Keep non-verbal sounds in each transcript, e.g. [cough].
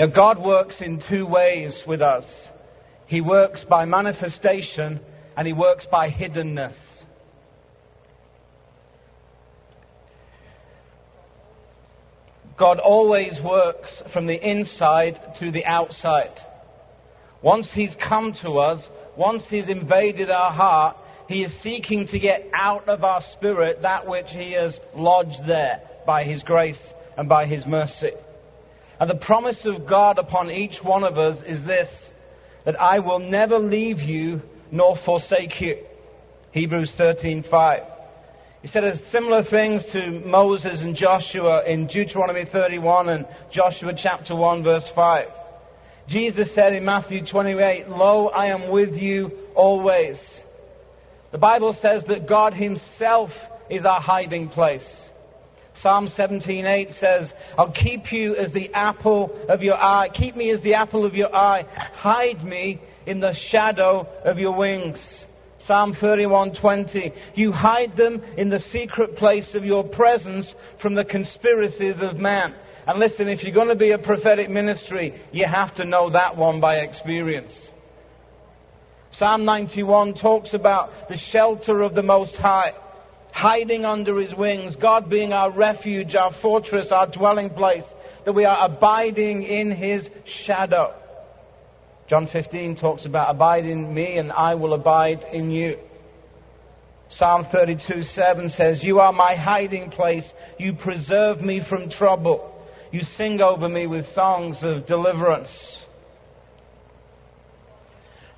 Know, God works in two ways with us. He works by manifestation and he works by hiddenness. God always works from the inside to the outside. Once He's come to us, once He's invaded our heart, He is seeking to get out of our spirit that which He has lodged there by His grace and by His mercy. And the promise of God upon each one of us is this that I will never leave you nor forsake you. Hebrews 13:5. He said similar things to Moses and Joshua in Deuteronomy 31 and Joshua chapter 1 verse 5. Jesus said in Matthew 28, Lo, I am with you always. The Bible says that God himself is our hiding place. Psalm 17:8 says, "I'll keep you as the apple of your eye. Keep me as the apple of your eye. Hide me in the shadow of your wings." Psalm 31:20, "You hide them in the secret place of your presence from the conspiracies of man." And listen, if you're going to be a prophetic ministry, you have to know that one by experience. Psalm 91 talks about the shelter of the Most High hiding under his wings, God being our refuge, our fortress, our dwelling place, that we are abiding in his shadow. John 15 talks about abide in me and I will abide in you. Psalm 32 7 says, You are my hiding place. You preserve me from trouble. You sing over me with songs of deliverance.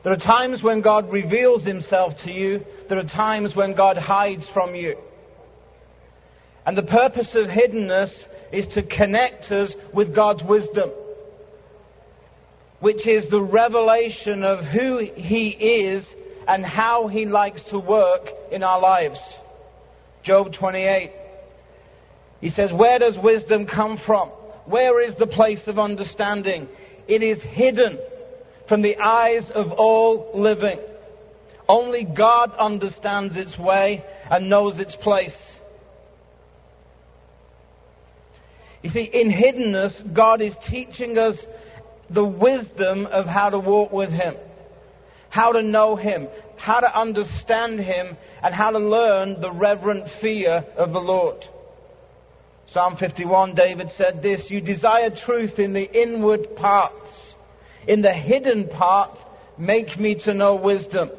There are times when God reveals himself to you. There are times when God hides from you. And the purpose of hiddenness is to connect us with God's wisdom, which is the revelation of who He is and how He likes to work in our lives. Job 28. He says, Where does wisdom come from? Where is the place of understanding? It is hidden from the eyes of all living. Only God understands its way and knows its place. You see, in hiddenness, God is teaching us the wisdom of how to walk with Him, how to know Him, how to understand Him, and how to learn the reverent fear of the Lord. Psalm 51, David said this You desire truth in the inward parts in the hidden part, make me to know wisdom.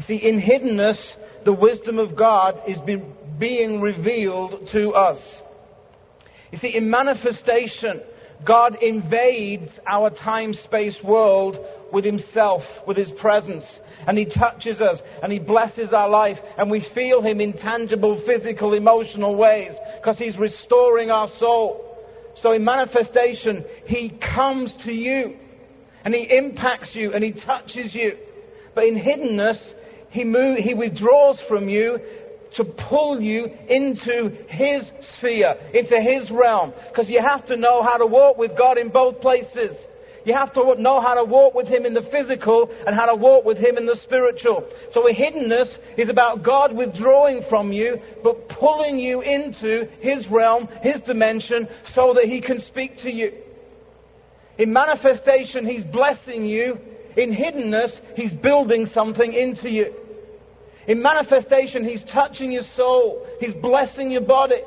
You see, in hiddenness, the wisdom of God is being revealed to us. You see, in manifestation, God invades our time space world with Himself, with His presence. And He touches us and He blesses our life. And we feel Him in tangible, physical, emotional ways because He's restoring our soul. So in manifestation, He comes to you and he impacts you and he touches you. But in hiddenness, he, move, he withdraws from you to pull you into his sphere, into his realm. Because you have to know how to walk with God in both places. You have to know how to walk with Him in the physical and how to walk with Him in the spiritual. So a hiddenness is about God withdrawing from you, but pulling you into His realm, His dimension, so that He can speak to you. In manifestation, He's blessing you. In hiddenness, He's building something into you. In manifestation, He's touching your soul. He's blessing your body.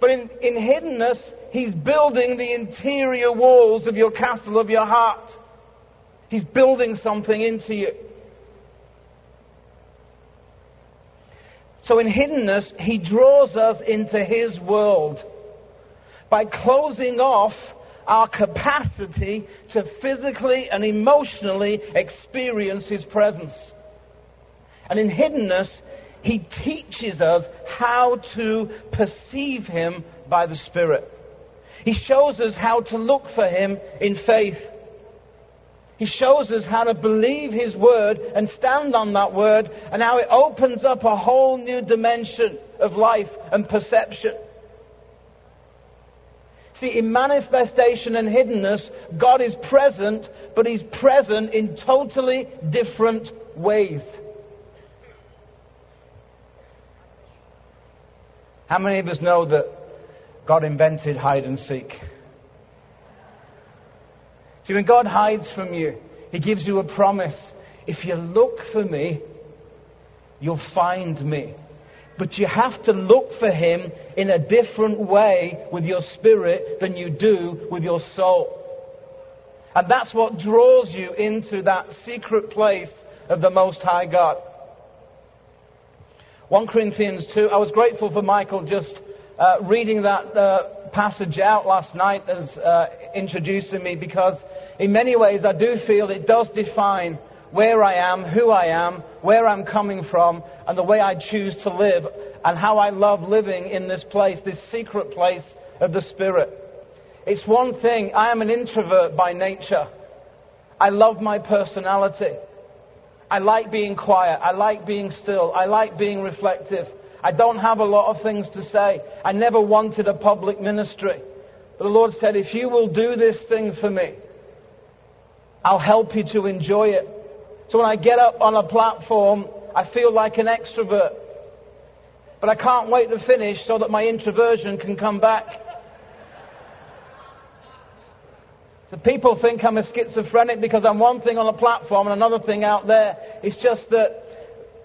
But in, in hiddenness, He's building the interior walls of your castle, of your heart. He's building something into you. So in hiddenness, He draws us into His world by closing off our capacity to physically and emotionally experience His presence. And in hiddenness, He teaches us how to perceive Him by the Spirit. He shows us how to look for Him in faith. He shows us how to believe His Word and stand on that Word, and how it opens up a whole new dimension of life and perception. See, in manifestation and hiddenness, God is present, but He's present in totally different ways. How many of us know that God invented hide and seek? See, when God hides from you, He gives you a promise. If you look for me, you'll find me. But you have to look for Him in a different way with your spirit than you do with your soul. And that's what draws you into that secret place of the Most High God. 1 Corinthians 2, I was grateful for Michael just uh, reading that uh, passage out last night as uh, introducing me because in many ways I do feel it does define where I am, who I am, where I'm coming from, and the way I choose to live, and how I love living in this place, this secret place of the Spirit. It's one thing, I am an introvert by nature. I love my personality. I like being quiet. I like being still. I like being reflective. I don't have a lot of things to say. I never wanted a public ministry. But the Lord said, if you will do this thing for me, I'll help you to enjoy it. So when I get up on a platform, I feel like an extrovert. But I can't wait to finish so that my introversion can come back. So people think I'm a schizophrenic because I'm one thing on a platform and another thing out there. It's just that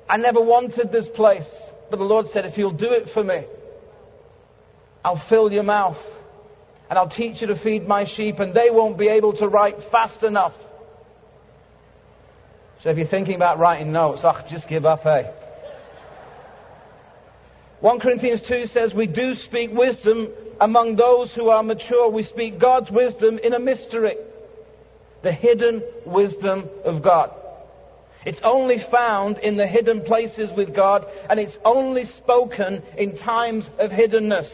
I never wanted this place. But the Lord said, if you'll do it for me, I'll fill your mouth and I'll teach you to feed my sheep and they won't be able to write fast enough. So if you're thinking about writing notes, oh, just give up, eh? 1 Corinthians 2 says, We do speak wisdom among those who are mature. We speak God's wisdom in a mystery, the hidden wisdom of God. It's only found in the hidden places with God, and it's only spoken in times of hiddenness.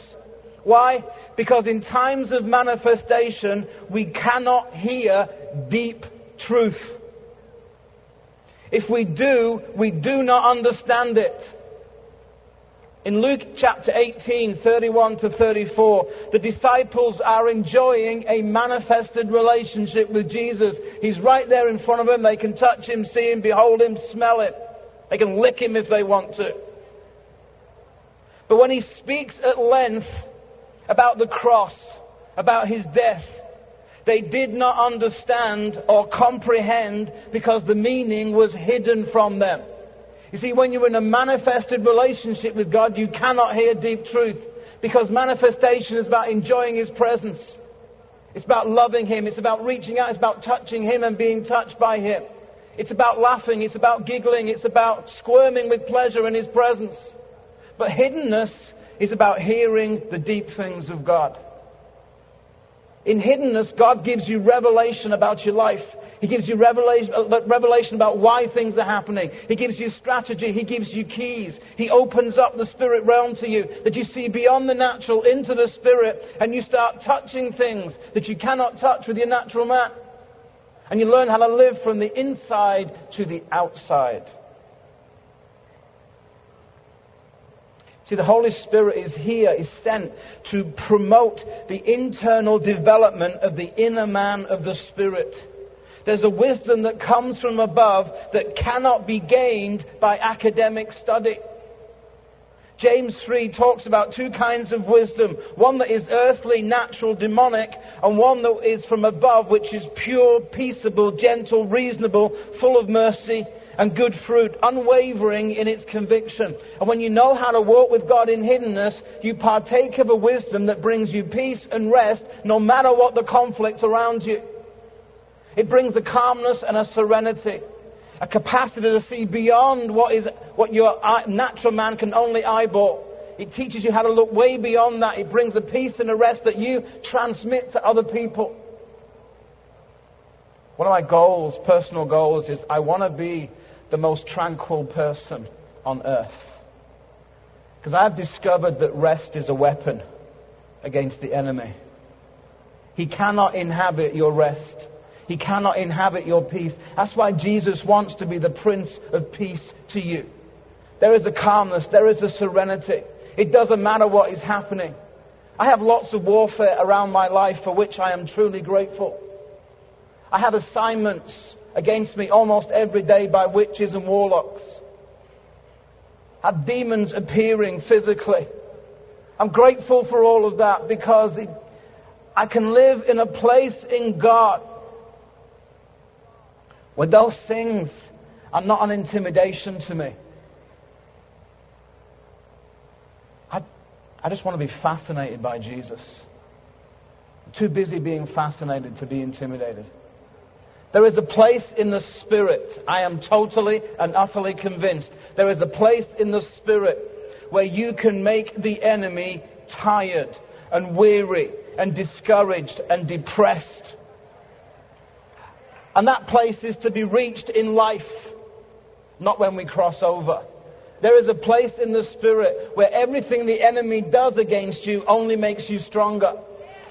Why? Because in times of manifestation, we cannot hear deep truth. If we do, we do not understand it. In Luke chapter 18, 31 to 34, the disciples are enjoying a manifested relationship with Jesus. He's right there in front of them. They can touch him, see him, behold him, smell him. They can lick him if they want to. But when he speaks at length about the cross, about his death, they did not understand or comprehend because the meaning was hidden from them. You see, when you're in a manifested relationship with God, you cannot hear deep truth because manifestation is about enjoying His presence. It's about loving Him. It's about reaching out. It's about touching Him and being touched by Him. It's about laughing. It's about giggling. It's about squirming with pleasure in His presence. But hiddenness is about hearing the deep things of God. In hiddenness, God gives you revelation about your life. He gives you revelation, uh, revelation about why things are happening. He gives you strategy. He gives you keys. He opens up the spirit realm to you that you see beyond the natural into the spirit and you start touching things that you cannot touch with your natural man. And you learn how to live from the inside to the outside. See, the Holy Spirit is here, is sent to promote the internal development of the inner man of the Spirit. There's a wisdom that comes from above that cannot be gained by academic study. James 3 talks about two kinds of wisdom one that is earthly, natural, demonic, and one that is from above, which is pure, peaceable, gentle, reasonable, full of mercy and good fruit, unwavering in its conviction. And when you know how to walk with God in hiddenness, you partake of a wisdom that brings you peace and rest no matter what the conflict around you. It brings a calmness and a serenity, a capacity to see beyond what, is, what your natural man can only eyeball. It teaches you how to look way beyond that. It brings a peace and a rest that you transmit to other people. One of my goals, personal goals, is I want to be the most tranquil person on earth. Because I've discovered that rest is a weapon against the enemy. He cannot inhabit your rest. He cannot inhabit your peace. That's why Jesus wants to be the Prince of Peace to you. There is a calmness, there is a serenity. It doesn't matter what is happening. I have lots of warfare around my life for which I am truly grateful. I have assignments against me almost every day by witches and warlocks. I have demons appearing physically. I'm grateful for all of that because it, I can live in a place in God where those things are not an intimidation to me. I, I just want to be fascinated by Jesus. I'm too busy being fascinated to be intimidated. There is a place in the Spirit, I am totally and utterly convinced. There is a place in the Spirit where you can make the enemy tired and weary and discouraged and depressed. And that place is to be reached in life, not when we cross over. There is a place in the Spirit where everything the enemy does against you only makes you stronger.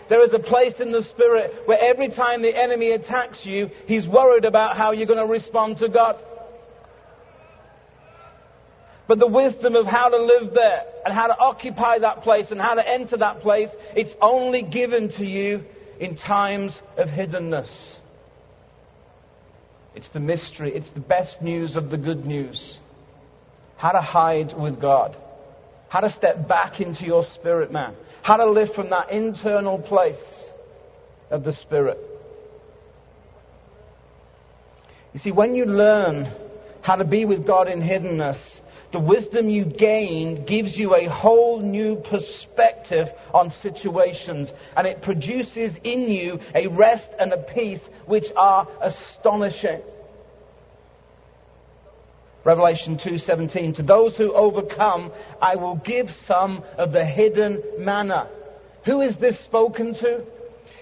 There is a place in the Spirit where every time the enemy attacks you, he's worried about how you're going to respond to God. But the wisdom of how to live there and how to occupy that place and how to enter that place, it's only given to you in times of hiddenness. It's the mystery, it's the best news of the good news. How to hide with God. How to step back into your spirit, man. How to live from that internal place of the spirit. You see, when you learn how to be with God in hiddenness, the wisdom you gain gives you a whole new perspective on situations, and it produces in you a rest and a peace which are astonishing. Revelation 2:17 To those who overcome I will give some of the hidden manna. Who is this spoken to?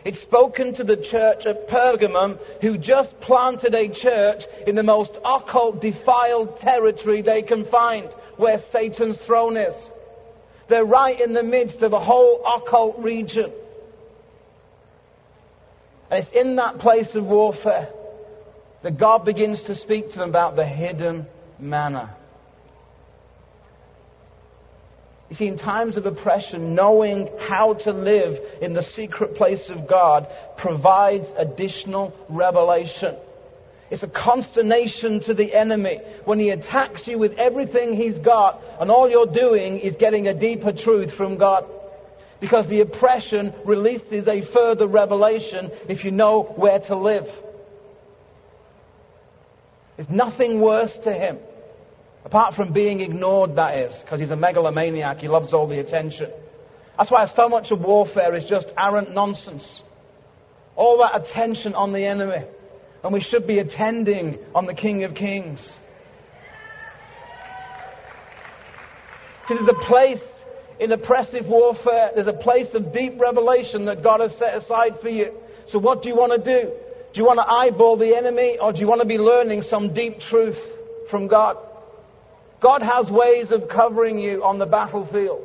It's spoken to the church at Pergamum who just planted a church in the most occult, defiled territory they can find, where Satan's throne is. They're right in the midst of a whole occult region. And it's in that place of warfare that God begins to speak to them about the hidden manna. You see, in times of oppression, knowing how to live in the secret place of God provides additional revelation. It's a consternation to the enemy when he attacks you with everything he's got, and all you're doing is getting a deeper truth from God. Because the oppression releases a further revelation if you know where to live. There's nothing worse to him Apart from being ignored, that is, because he's a megalomaniac, he loves all the attention. That's why so much of warfare is just arrant nonsense. All that attention on the enemy. And we should be attending on the King of Kings. See, there's a place in oppressive warfare, there's a place of deep revelation that God has set aside for you. So, what do you want to do? Do you want to eyeball the enemy, or do you want to be learning some deep truth from God? God has ways of covering you on the battlefield.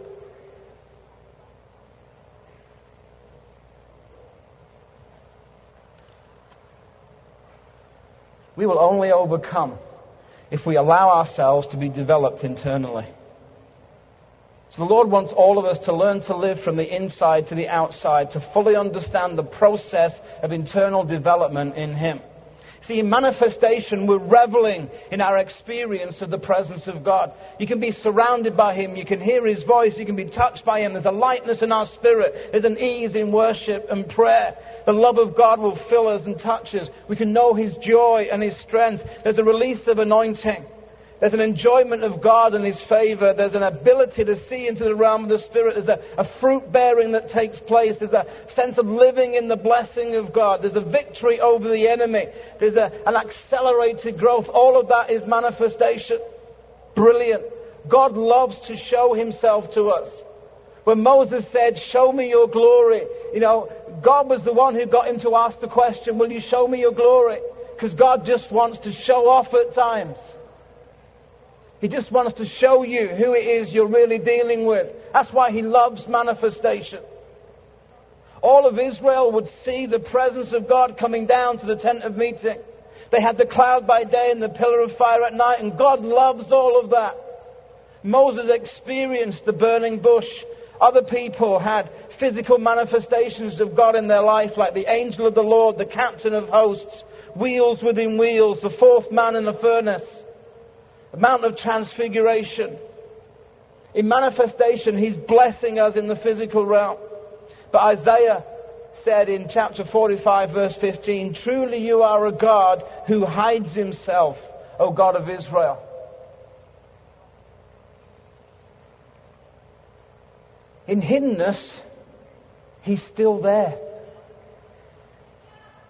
We will only overcome if we allow ourselves to be developed internally. So the Lord wants all of us to learn to live from the inside to the outside, to fully understand the process of internal development in Him. See, manifestation, we're reveling in our experience of the presence of God. You can be surrounded by Him. You can hear His voice. You can be touched by Him. There's a lightness in our spirit. There's an ease in worship and prayer. The love of God will fill us and touch us. We can know His joy and His strength. There's a release of anointing. There's an enjoyment of God and His favor. There's an ability to see into the realm of the Spirit. There's a, a fruit bearing that takes place. There's a sense of living in the blessing of God. There's a victory over the enemy. There's a, an accelerated growth. All of that is manifestation. Brilliant. God loves to show Himself to us. When Moses said, Show me your glory, you know, God was the one who got him to ask the question, Will you show me your glory? Because God just wants to show off at times. He just wants to show you who it is you're really dealing with. That's why he loves manifestation. All of Israel would see the presence of God coming down to the tent of meeting. They had the cloud by day and the pillar of fire at night, and God loves all of that. Moses experienced the burning bush. Other people had physical manifestations of God in their life, like the angel of the Lord, the captain of hosts, wheels within wheels, the fourth man in the furnace. Mount of Transfiguration. In manifestation, He's blessing us in the physical realm. But Isaiah said in chapter 45, verse 15, Truly you are a God who hides himself, O God of Israel. In hiddenness, he's still there.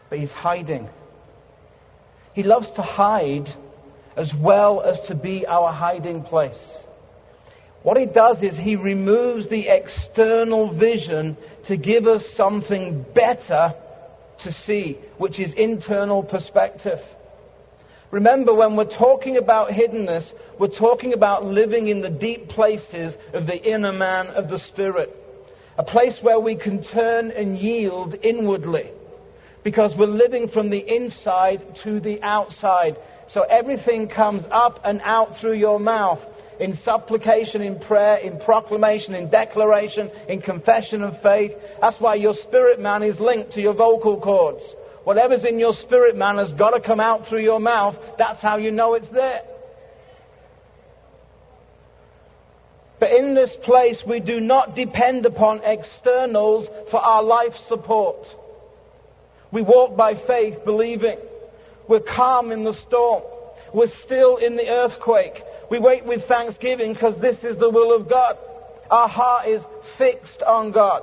But he's hiding. He loves to hide as well as to be our hiding place. What he does is he removes the external vision to give us something better to see, which is internal perspective. Remember, when we're talking about hiddenness, we're talking about living in the deep places of the inner man of the Spirit. A place where we can turn and yield inwardly. Because we're living from the inside to the outside. So everything comes up and out through your mouth in supplication, in prayer, in proclamation, in declaration, in confession of faith. That's why your spirit man is linked to your vocal cords. Whatever's in your spirit man has got to come out through your mouth. That's how you know it's there. But in this place, we do not depend upon externals for our life support. We walk by faith, believing. We're calm in the storm. We're still in the earthquake. We wait with thanksgiving because this is the will of God. Our heart is fixed on God.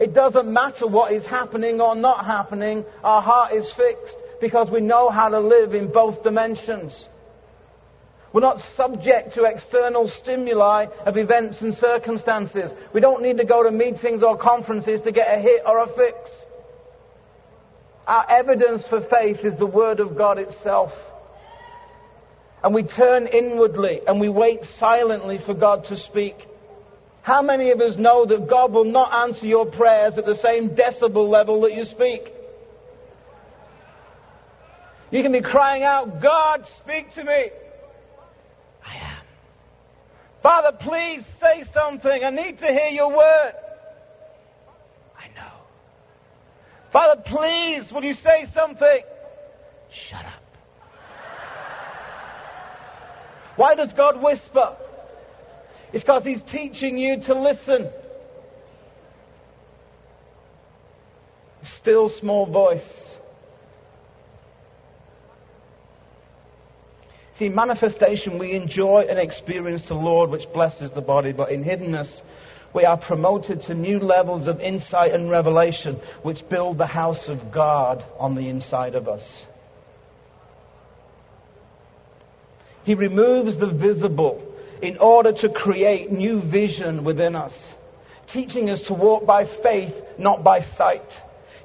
It doesn't matter what is happening or not happening. Our heart is fixed because we know how to live in both dimensions. We're not subject to external stimuli of events and circumstances. We don't need to go to meetings or conferences to get a hit or a fix. Our evidence for faith is the Word of God itself and we turn inwardly and we wait silently for God to speak. How many of us know that God will not answer your prayers at the same decibel level that you speak? You can be crying out, God, speak to me. I am. Father, please say something. I need to hear your word. I know. Father, please, will you say something? Shut up. Why does God whisper? It's because He's teaching you to listen. Still small voice. See, manifestation, we enjoy and experience the Lord, which blesses the body, but in hiddenness, we are promoted to new levels of insight and revelation, which build the house of God on the inside of us. He removes the visible in order to create new vision within us, teaching us to walk by faith, not by sight,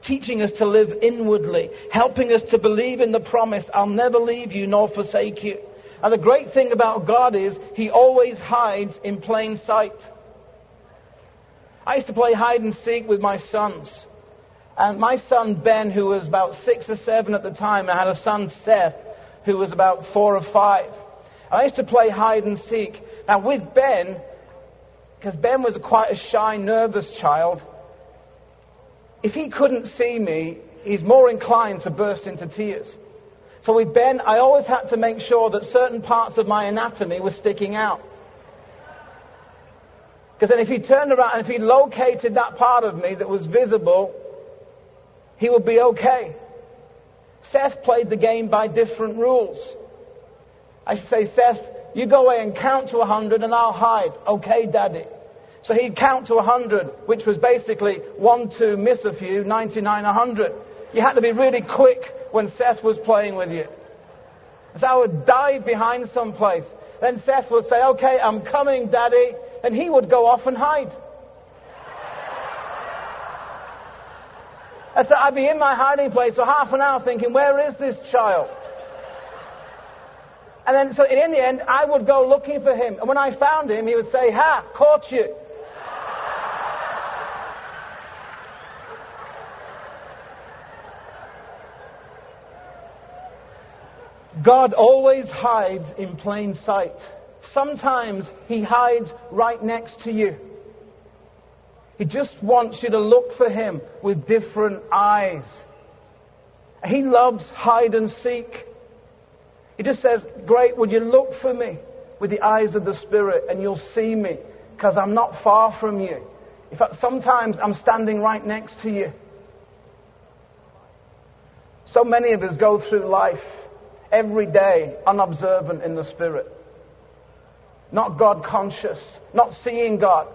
teaching us to live inwardly, helping us to believe in the promise, I'll never leave you nor forsake you. And the great thing about God is He always hides in plain sight. I used to play hide and seek with my sons. And my son Ben, who was about six or seven at the time, I had a son Seth, who was about four or five. I used to play hide and seek. Now, with Ben, because Ben was quite a shy, nervous child, if he couldn't see me, he's more inclined to burst into tears. So with Ben, I always had to make sure that certain parts of my anatomy were sticking out. Because then if he turned around and if he located that part of me that was visible, he would be okay. Seth played the game by different rules. I say, Seth, you go away and count to a 100 and I'll hide. Okay, Daddy. So he'd count to a 100, which was basically 1, 2, miss a few, 99, 100. You had to be really quick when Seth was playing with you. So I would dive behind some place. Then Seth would say, Okay, I'm coming, Daddy. And he would go off and hide. And so I'd be in my hiding place for half an hour thinking, Where is this child? And then, so in the end, I would go looking for him. And when I found him, he would say, Ha, caught you. God always hides in plain sight. Sometimes He hides right next to you. He just wants you to look for Him with different eyes. He loves hide and seek. He just says, Great, would you look for me with the eyes of the Spirit and you'll see me because I'm not far from you. In fact, sometimes I'm standing right next to you. So many of us go through life every day unobservant in the Spirit. Not God conscious, not seeing God.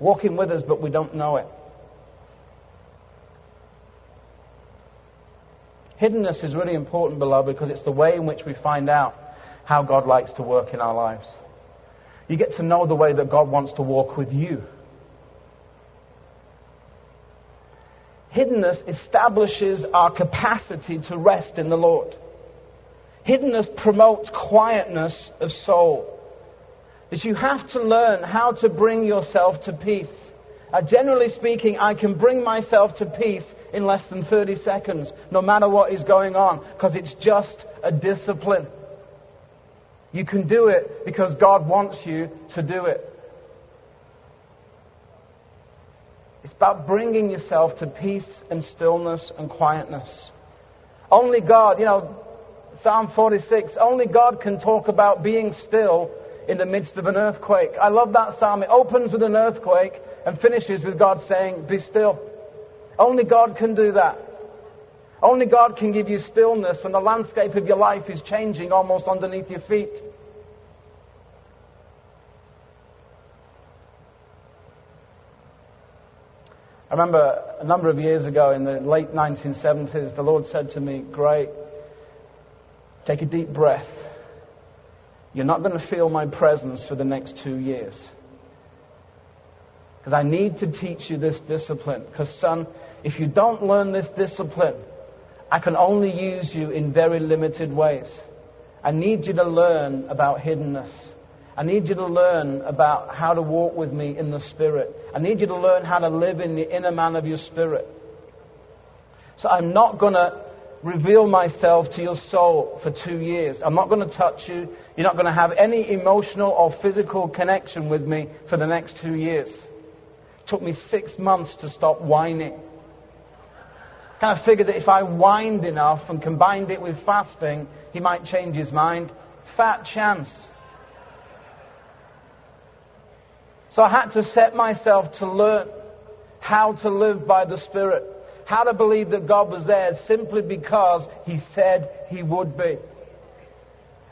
Walking with us, but we don't know it. Hiddenness is really important, beloved, because it's the way in which we find out how God likes to work in our lives. You get to know the way that God wants to walk with you. Hiddenness establishes our capacity to rest in the Lord. Hiddenness promotes quietness of soul. That you have to learn how to bring yourself to peace. Uh, generally speaking, I can bring myself to peace in less than 30 seconds, no matter what is going on, because it's just a discipline. You can do it because God wants you to do it. It's about bringing yourself to peace and stillness and quietness. Only God, you know, Psalm 46, only God can talk about being still in the midst of an earthquake. I love that psalm. It opens with an earthquake and finishes with God saying, Be still. Only God can do that. Only God can give you stillness when the landscape of your life is changing almost underneath your feet. I remember a number of years ago in the late 1970s, the Lord said to me, Great, take a deep breath. You're not going to feel my presence for the next two years. Because I need to teach you this discipline. Because, son, if you don't learn this discipline, I can only use you in very limited ways. I need you to learn about hiddenness. I need you to learn about how to walk with me in the Spirit. I need you to learn how to live in the inner man of your spirit. So I'm not going to reveal myself to your soul for two years. I'm not going to touch you. You're not going to have any emotional or physical connection with me for the next two years. It took me six months to stop whining. Kind of figured that if I whined enough and combined it with fasting, he might change his mind. Fat chance. So I had to set myself to learn how to live by the Spirit, how to believe that God was there simply because He said He would be,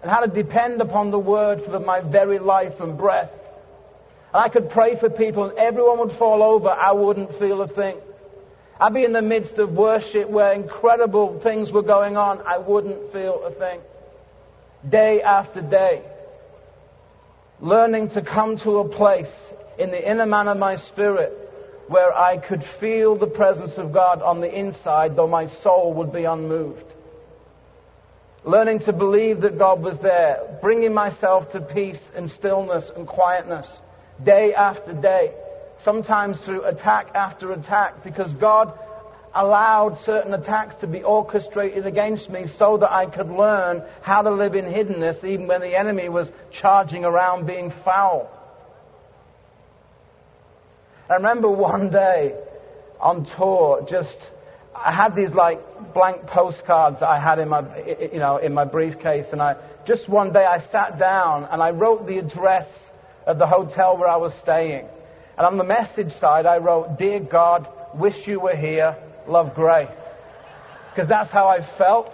and how to depend upon the Word for my very life and breath. And I could pray for people and everyone would fall over, I wouldn't feel a thing. I'd be in the midst of worship where incredible things were going on, I wouldn't feel a thing. Day after day learning to come to a place in the inner man of my spirit where I could feel the presence of God on the inside, though my soul would be unmoved. Learning to believe that God was there, bringing myself to peace and stillness and quietness day after day, sometimes through attack after attack, because God allowed certain attacks to be orchestrated against me so that I could learn how to live in hiddenness even when the enemy was charging around being foul. I remember one day on tour, just I had these like blank postcards I had in my you know in my briefcase, and I just one day I sat down and I wrote the address of the hotel where I was staying, and on the message side I wrote, "Dear God, wish you were here love Gray. Because that's how I felt.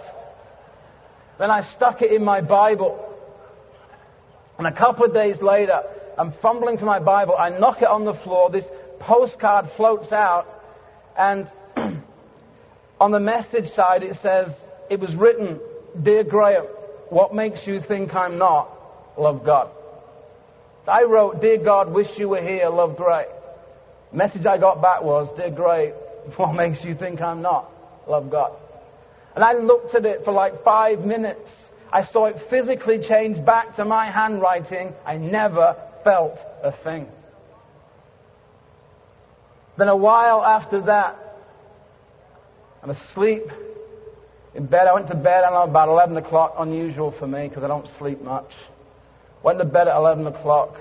Then I stuck it in my Bible. And a couple of days later, I'm fumbling for my Bible. I knock it on the floor. This postcard floats out. And [clears throat] on the message side, it says, It was written, Dear Graham, what makes you think I'm not? Love God. I wrote, Dear God, wish you were here, love Gray. Message I got back was, Dear Gray, [laughs] what makes you think I'm not? Love God. And I looked at it for like five minutes. I saw it physically change back to my handwriting. I never felt a thing. Then a while after that, I'm asleep in bed. I went to bed, I know, about 11 o'clock, unusual for me because I don't sleep much. Went to bed at 11 o'clock.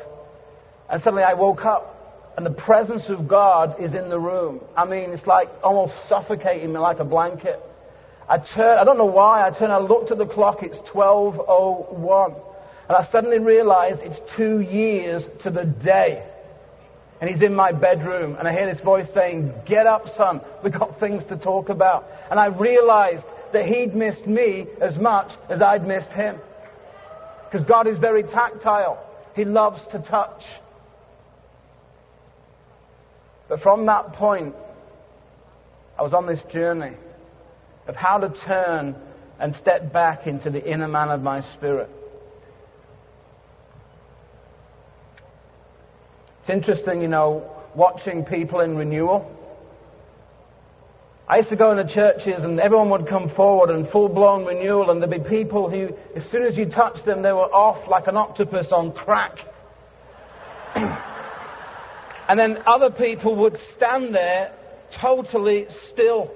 And suddenly I woke up and the presence of God is in the room. I mean, it's like almost suffocating me like a blanket. I turned, I don't know why, I turned, I looked at the clock, it's 12.01. And I suddenly realized it's two years to the day. And he's in my bedroom, and I hear this voice saying, Get up, son, we've got things to talk about. And I realized that he'd missed me as much as I'd missed him. Because God is very tactile, he loves to touch. But from that point, I was on this journey of how to turn and step back into the inner man of my spirit. It's interesting, you know, watching people in renewal. I used to go into churches and everyone would come forward and full blown renewal, and there'd be people who, as soon as you touched them, they were off like an octopus on crack. [clears throat] and then other people would stand there totally still,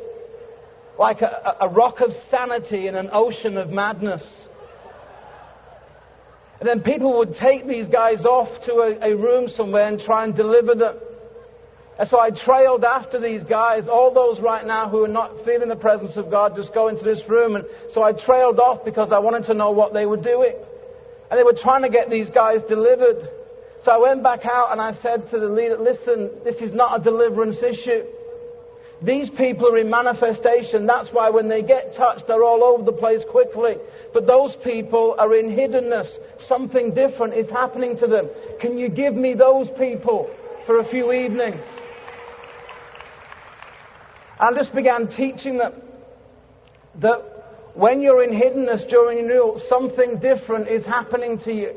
like a, a rock of sanity in an ocean of madness. And then people would take these guys off to a, a room somewhere and try and deliver them. And so I trailed after these guys, all those right now who are not feeling the presence of God, just go into this room. And so I trailed off because I wanted to know what they were doing. And they were trying to get these guys delivered. So I went back out and I said to the leader, listen, this is not a deliverance issue. These people are in manifestation. That's why when they get touched, they're all over the place quickly. But those people are in hiddenness. Something different is happening to them. Can you give me those people for a few evenings? I just began teaching them that when you're in hiddenness during renewal, something different is happening to you.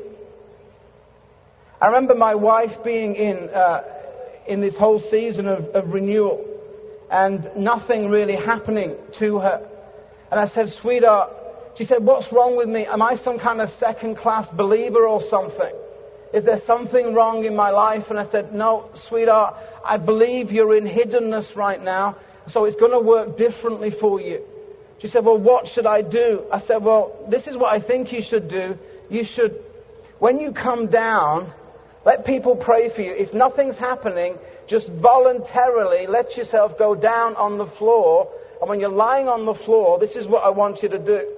I remember my wife being in, uh, in this whole season of, of renewal and nothing really happening to her. And I said, sweetheart, she said, what's wrong with me? Am I some kind of second class believer or something? Is there something wrong in my life? And I said, no, sweetheart, I believe you're in hiddenness right now, so it's going to work differently for you. She said, well, what should I do? I said, well, this is what I think you should do. You should, when you come down, let people pray for you. If nothing's happening, just voluntarily let yourself go down on the floor. And when you're lying on the floor, this is what I want you to do.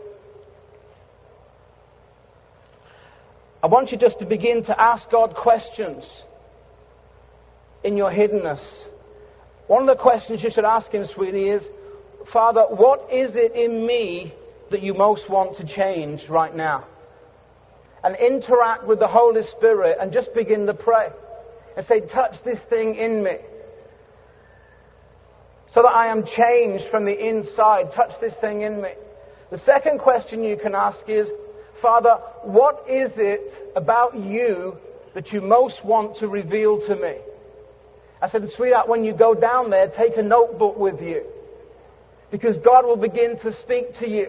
I want you just to begin to ask God questions in your hiddenness. One of the questions you should ask Him, sweetie, is Father, what is it in me that you most want to change right now? And interact with the Holy Spirit and just begin to pray and say, Touch this thing in me. So that I am changed from the inside. Touch this thing in me. The second question you can ask is, Father, what is it about you that you most want to reveal to me? I said, sweetheart, when you go down there, take a notebook with you. Because God will begin to speak to you.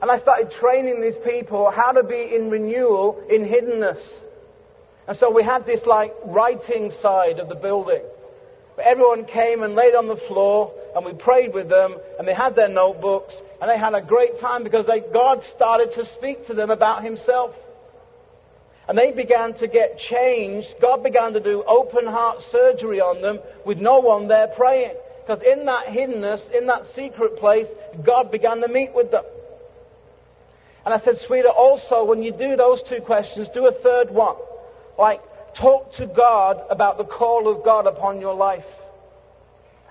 And I started training these people how to be in renewal in hiddenness. And so we had this like writing side of the building. But everyone came and laid on the floor and we prayed with them and they had their notebooks and they had a great time because they, God started to speak to them about Himself. And they began to get changed. God began to do open heart surgery on them with no one there praying. Because in that hiddenness, in that secret place, God began to meet with them. And I said, sweetheart, also when you do those two questions, do a third one. Like, talk to God about the call of God upon your life.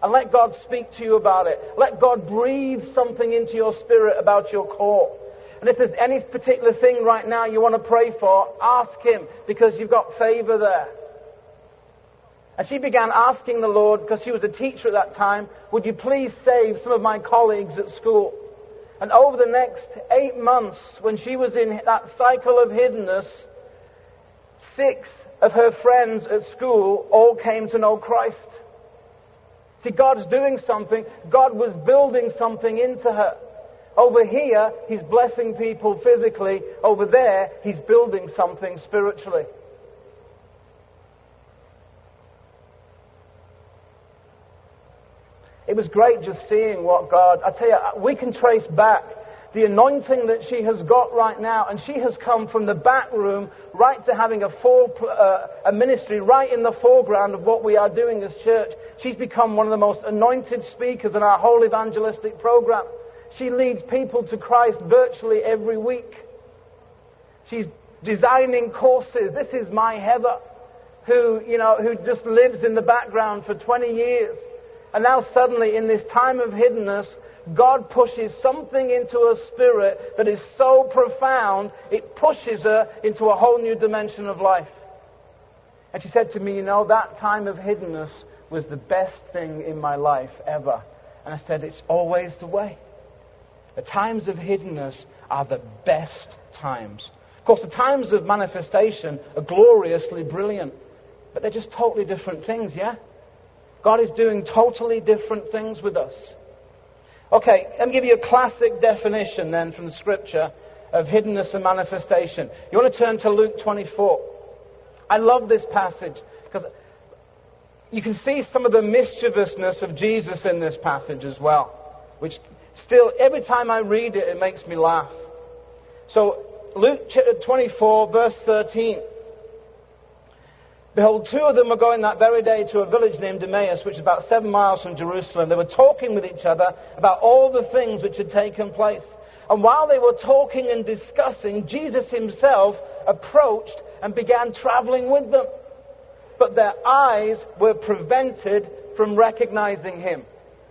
And let God speak to you about it. Let God breathe something into your spirit about your call. And if there's any particular thing right now you want to pray for, ask Him because you've got favor there. And she began asking the Lord, because she was a teacher at that time, would you please save some of my colleagues at school? And over the next eight months, when she was in that cycle of hiddenness, six of her friends at school all came to know Christ. See, God's doing something. God was building something into her. Over here, He's blessing people physically. Over there, He's building something spiritually. It was great just seeing what God, I tell you, we can trace back the anointing that she has got right now, and she has come from the back room right to having a, full, uh, a ministry right in the foreground of what we are doing as church. She's become one of the most anointed speakers in our whole evangelistic program. She leads people to Christ virtually every week. She's designing courses. This is my Heather. who, you know, who just lives in the background for 20 years. And now suddenly, in this time of hiddenness, God pushes something into her spirit that is so profound, it pushes her into a whole new dimension of life. And she said to me, You know, that time of hiddenness was the best thing in my life ever. And I said, It's always the way. The times of hiddenness are the best times. Of course, the times of manifestation are gloriously brilliant, but they're just totally different things, yeah? God is doing totally different things with us. Okay, let me give you a classic definition then from scripture of hiddenness and manifestation. You want to turn to Luke 24. I love this passage because you can see some of the mischievousness of Jesus in this passage as well, which still, every time I read it, it makes me laugh. So, Luke 24, verse 13. Behold, two of them were going that very day to a village named Emmaus, which is about seven miles from Jerusalem. They were talking with each other about all the things which had taken place. And while they were talking and discussing, Jesus himself approached and began traveling with them. But their eyes were prevented from recognizing him.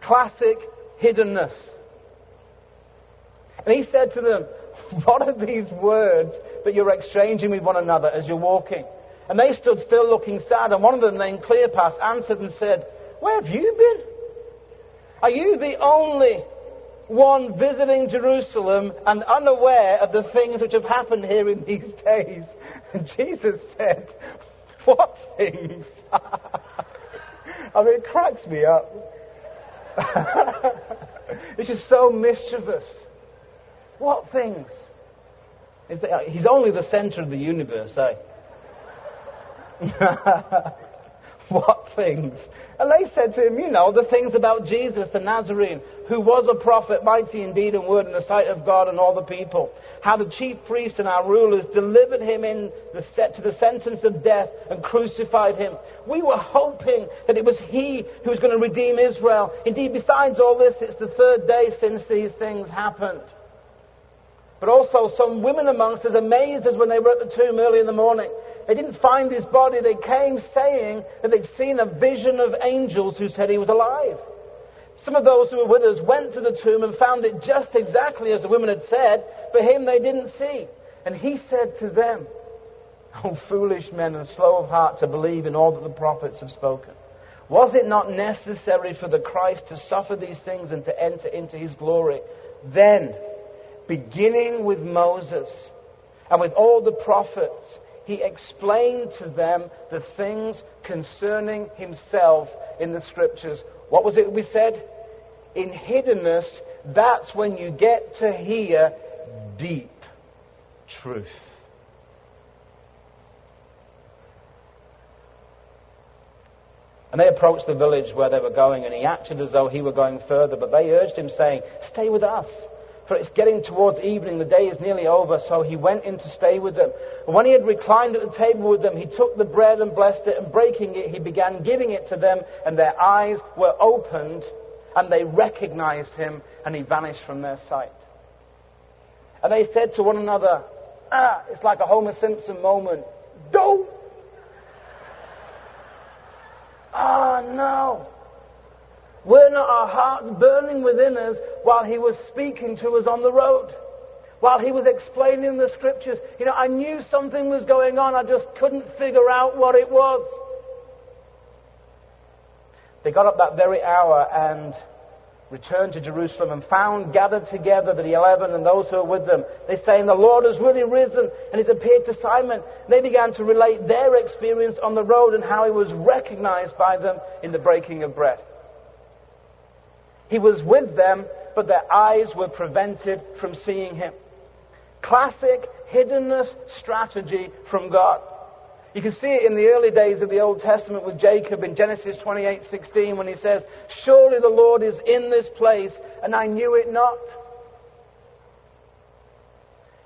Classic hiddenness. And he said to them, [laughs] What are these words that you're exchanging with one another as you're walking? And they stood still looking sad. And one of them, named Cleopas, answered and said, Where have you been? Are you the only one visiting Jerusalem and unaware of the things which have happened here in these days? And Jesus said, What things? [laughs] I mean, it cracks me up. [laughs] it's just so mischievous. What things? He's only the center of the universe, eh? [laughs] what things? And they said to him, You know, the things about Jesus the Nazarene, who was a prophet, mighty in deed and word in the sight of God and all the people. How the chief priests and our rulers delivered him in the set to the sentence of death and crucified him. We were hoping that it was he who was going to redeem Israel. Indeed, besides all this, it's the third day since these things happened. But also, some women amongst us amazed us when they were at the tomb early in the morning. They didn't find his body. They came saying that they'd seen a vision of angels who said he was alive. Some of those who were with us went to the tomb and found it just exactly as the women had said, but him they didn't see. And he said to them, O foolish men and slow of heart to believe in all that the prophets have spoken. Was it not necessary for the Christ to suffer these things and to enter into his glory? Then, beginning with Moses and with all the prophets, he explained to them the things concerning himself in the scriptures. What was it we said? In hiddenness, that's when you get to hear deep truth. And they approached the village where they were going, and he acted as though he were going further, but they urged him, saying, Stay with us for it's getting towards evening, the day is nearly over, so he went in to stay with them. And when he had reclined at the table with them, he took the bread and blessed it, and breaking it, he began giving it to them, and their eyes were opened, and they recognized him, and he vanished from their sight. And they said to one another, Ah, it's like a Homer Simpson moment. Don't! Ah, oh, no. Were not our hearts burning within us while he was speaking to us on the road? While he was explaining the scriptures? You know, I knew something was going on, I just couldn't figure out what it was. They got up that very hour and returned to Jerusalem and found gathered together the eleven and those who were with them. They saying, The Lord has really risen and he's appeared to Simon. They began to relate their experience on the road and how he was recognized by them in the breaking of bread. He was with them, but their eyes were prevented from seeing him. Classic hiddenness strategy from God. You can see it in the early days of the Old Testament with Jacob in Genesis 28:16 when he says, "Surely the Lord is in this place, and I knew it not."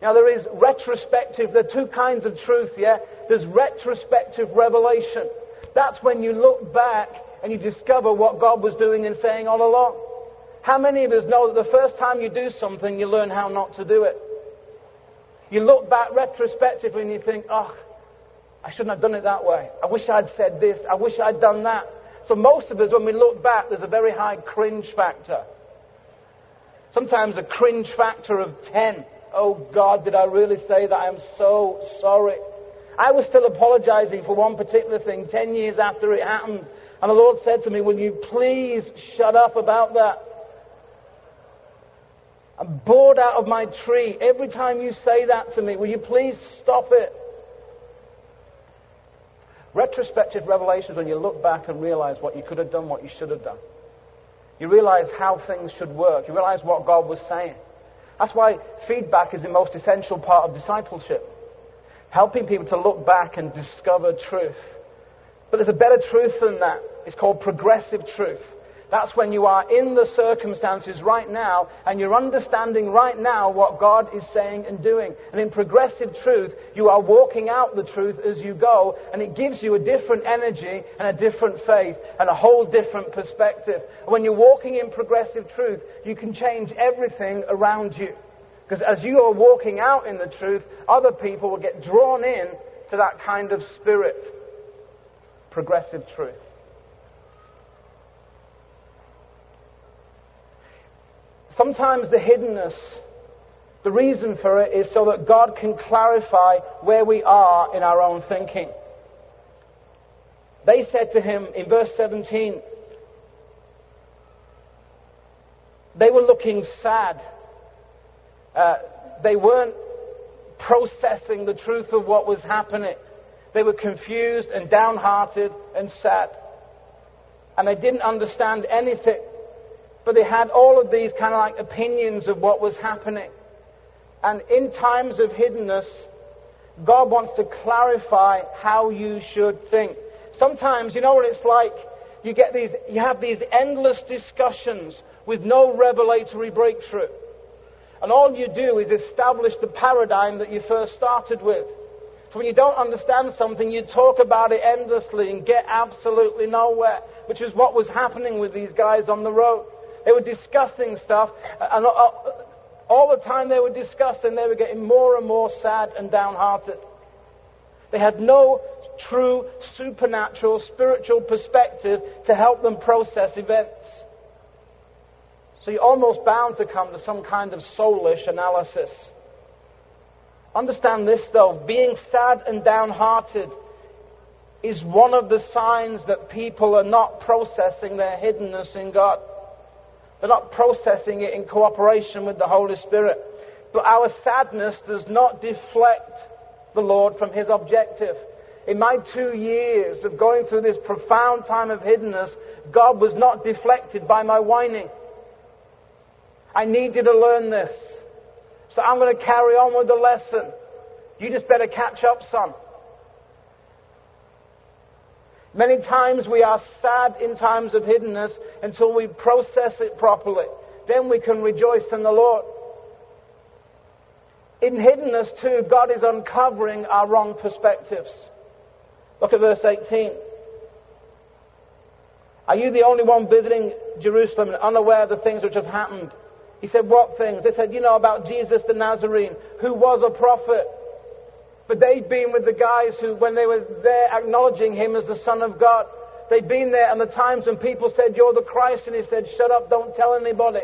Now there is retrospective, there are two kinds of truth, yeah? There's retrospective revelation. That's when you look back and you discover what God was doing and saying all along. How many of us know that the first time you do something, you learn how not to do it? You look back retrospectively and you think, oh, I shouldn't have done it that way. I wish I'd said this. I wish I'd done that. So most of us, when we look back, there's a very high cringe factor. Sometimes a cringe factor of 10. Oh God, did I really say that? I am so sorry. I was still apologizing for one particular thing 10 years after it happened. And the Lord said to me, Will you please shut up about that? I'm bored out of my tree. Every time you say that to me, will you please stop it? Retrospective revelations when you look back and realize what you could have done, what you should have done. You realize how things should work. You realize what God was saying. That's why feedback is the most essential part of discipleship. Helping people to look back and discover truth. But there's a better truth than that. It's called progressive truth. That's when you are in the circumstances right now and you're understanding right now what God is saying and doing. And in progressive truth, you are walking out the truth as you go and it gives you a different energy and a different faith and a whole different perspective. And when you're walking in progressive truth, you can change everything around you. Because as you are walking out in the truth, other people will get drawn in to that kind of spirit. Progressive truth. Sometimes the hiddenness, the reason for it is so that God can clarify where we are in our own thinking. They said to him in verse 17, they were looking sad. Uh, they weren't processing the truth of what was happening. They were confused and downhearted and sad. And they didn't understand anything. But they had all of these kind of like opinions of what was happening. And in times of hiddenness, God wants to clarify how you should think. Sometimes, you know what it's like? You get these, you have these endless discussions with no revelatory breakthrough. And all you do is establish the paradigm that you first started with. So when you don't understand something, you talk about it endlessly and get absolutely nowhere, which is what was happening with these guys on the road. They were discussing stuff, uh, and uh, uh, all the time they were discussing, they were getting more and more sad and downhearted. They had no true supernatural, spiritual perspective to help them process events. So you're almost bound to come to some kind of soulish analysis. Understand this though, being sad and downhearted is one of the signs that people are not processing their hiddenness in God. They're not processing it in cooperation with the Holy Spirit. But our sadness does not deflect the Lord from His objective. In my two years of going through this profound time of hiddenness, God was not deflected by my whining. I need you to learn this. So I'm going to carry on with the lesson. You just better catch up, son. Many times we are sad in times of hiddenness until we process it properly. Then we can rejoice in the Lord. In hiddenness, too, God is uncovering our wrong perspectives. Look at verse 18. Are you the only one visiting Jerusalem and unaware of the things which have happened? He said, What things? They said, You know about Jesus the Nazarene, who was a prophet but they'd been with the guys who, when they were there acknowledging him as the Son of God, they'd been there and the times when people said, You're the Christ, and he said, Shut up, don't tell anybody.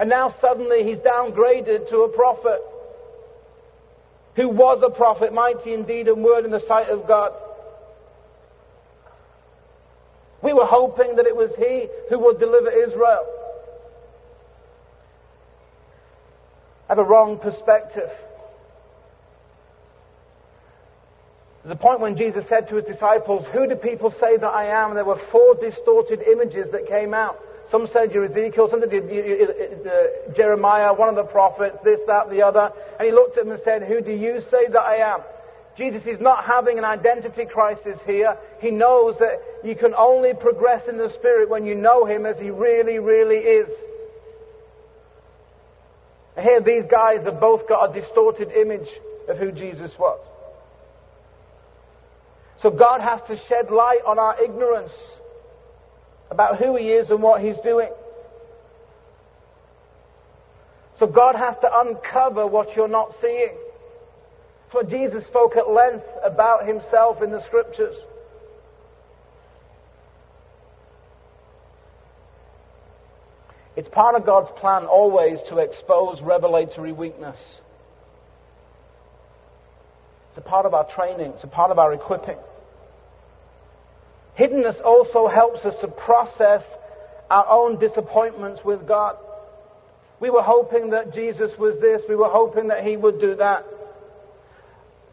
And now suddenly he's downgraded to a prophet who was a prophet, mighty indeed and word in the sight of God. We were hoping that it was he who would deliver Israel. I Have a wrong perspective. A point when Jesus said to his disciples, Who do people say that I am? There were four distorted images that came out. Some said you're Ezekiel, some said you're uh, Jeremiah, one of the prophets, this, that, the other. And he looked at them and said, Who do you say that I am? Jesus is not having an identity crisis here. He knows that you can only progress in the Spirit when you know Him as He really, really is. Here, these guys have both got a distorted image of who Jesus was. So God has to shed light on our ignorance about who He is and what He's doing. So God has to uncover what you're not seeing. That's what Jesus spoke at length about himself in the scriptures. It's part of God's plan always to expose revelatory weakness. It's a part of our training, it's a part of our equipping. Hiddenness also helps us to process our own disappointments with God. We were hoping that Jesus was this, we were hoping that He would do that.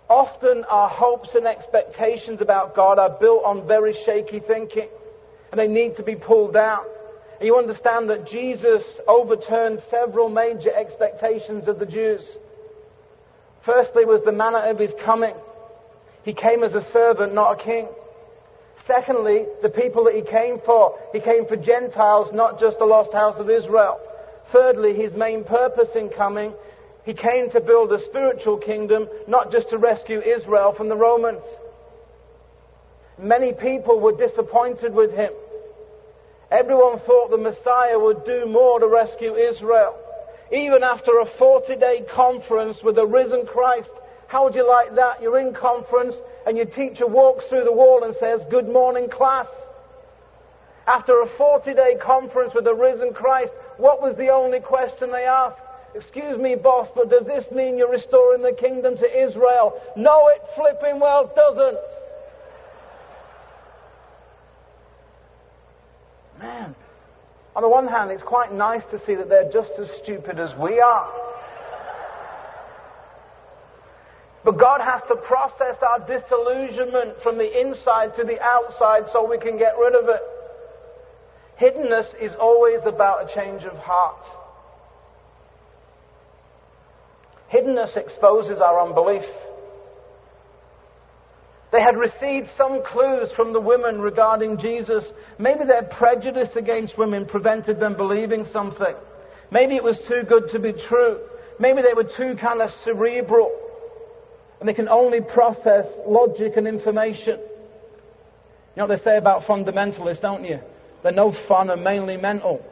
Often our hopes and expectations about God are built on very shaky thinking, and they need to be pulled down. And you understand that Jesus overturned several major expectations of the Jews. Firstly was the manner of his coming. He came as a servant, not a king. Secondly, the people that he came for. He came for Gentiles, not just the lost house of Israel. Thirdly, his main purpose in coming, he came to build a spiritual kingdom, not just to rescue Israel from the Romans. Many people were disappointed with him. Everyone thought the Messiah would do more to rescue Israel. Even after a 40 day conference with the risen Christ, how would you like that? You're in conference and your teacher walks through the wall and says, Good morning, class. After a 40 day conference with the risen Christ, what was the only question they asked? Excuse me, boss, but does this mean you're restoring the kingdom to Israel? No, it flipping well doesn't. Man, on the one hand, it's quite nice to see that they're just as stupid as we are. But God has to process our disillusionment from the inside to the outside so we can get rid of it. Hiddenness is always about a change of heart. Hiddenness exposes our unbelief. They had received some clues from the women regarding Jesus. Maybe their prejudice against women prevented them believing something. Maybe it was too good to be true. Maybe they were too kind of cerebral. And they can only process logic and information. You know what they say about fundamentalists, don't you? They're no fun and mainly mental.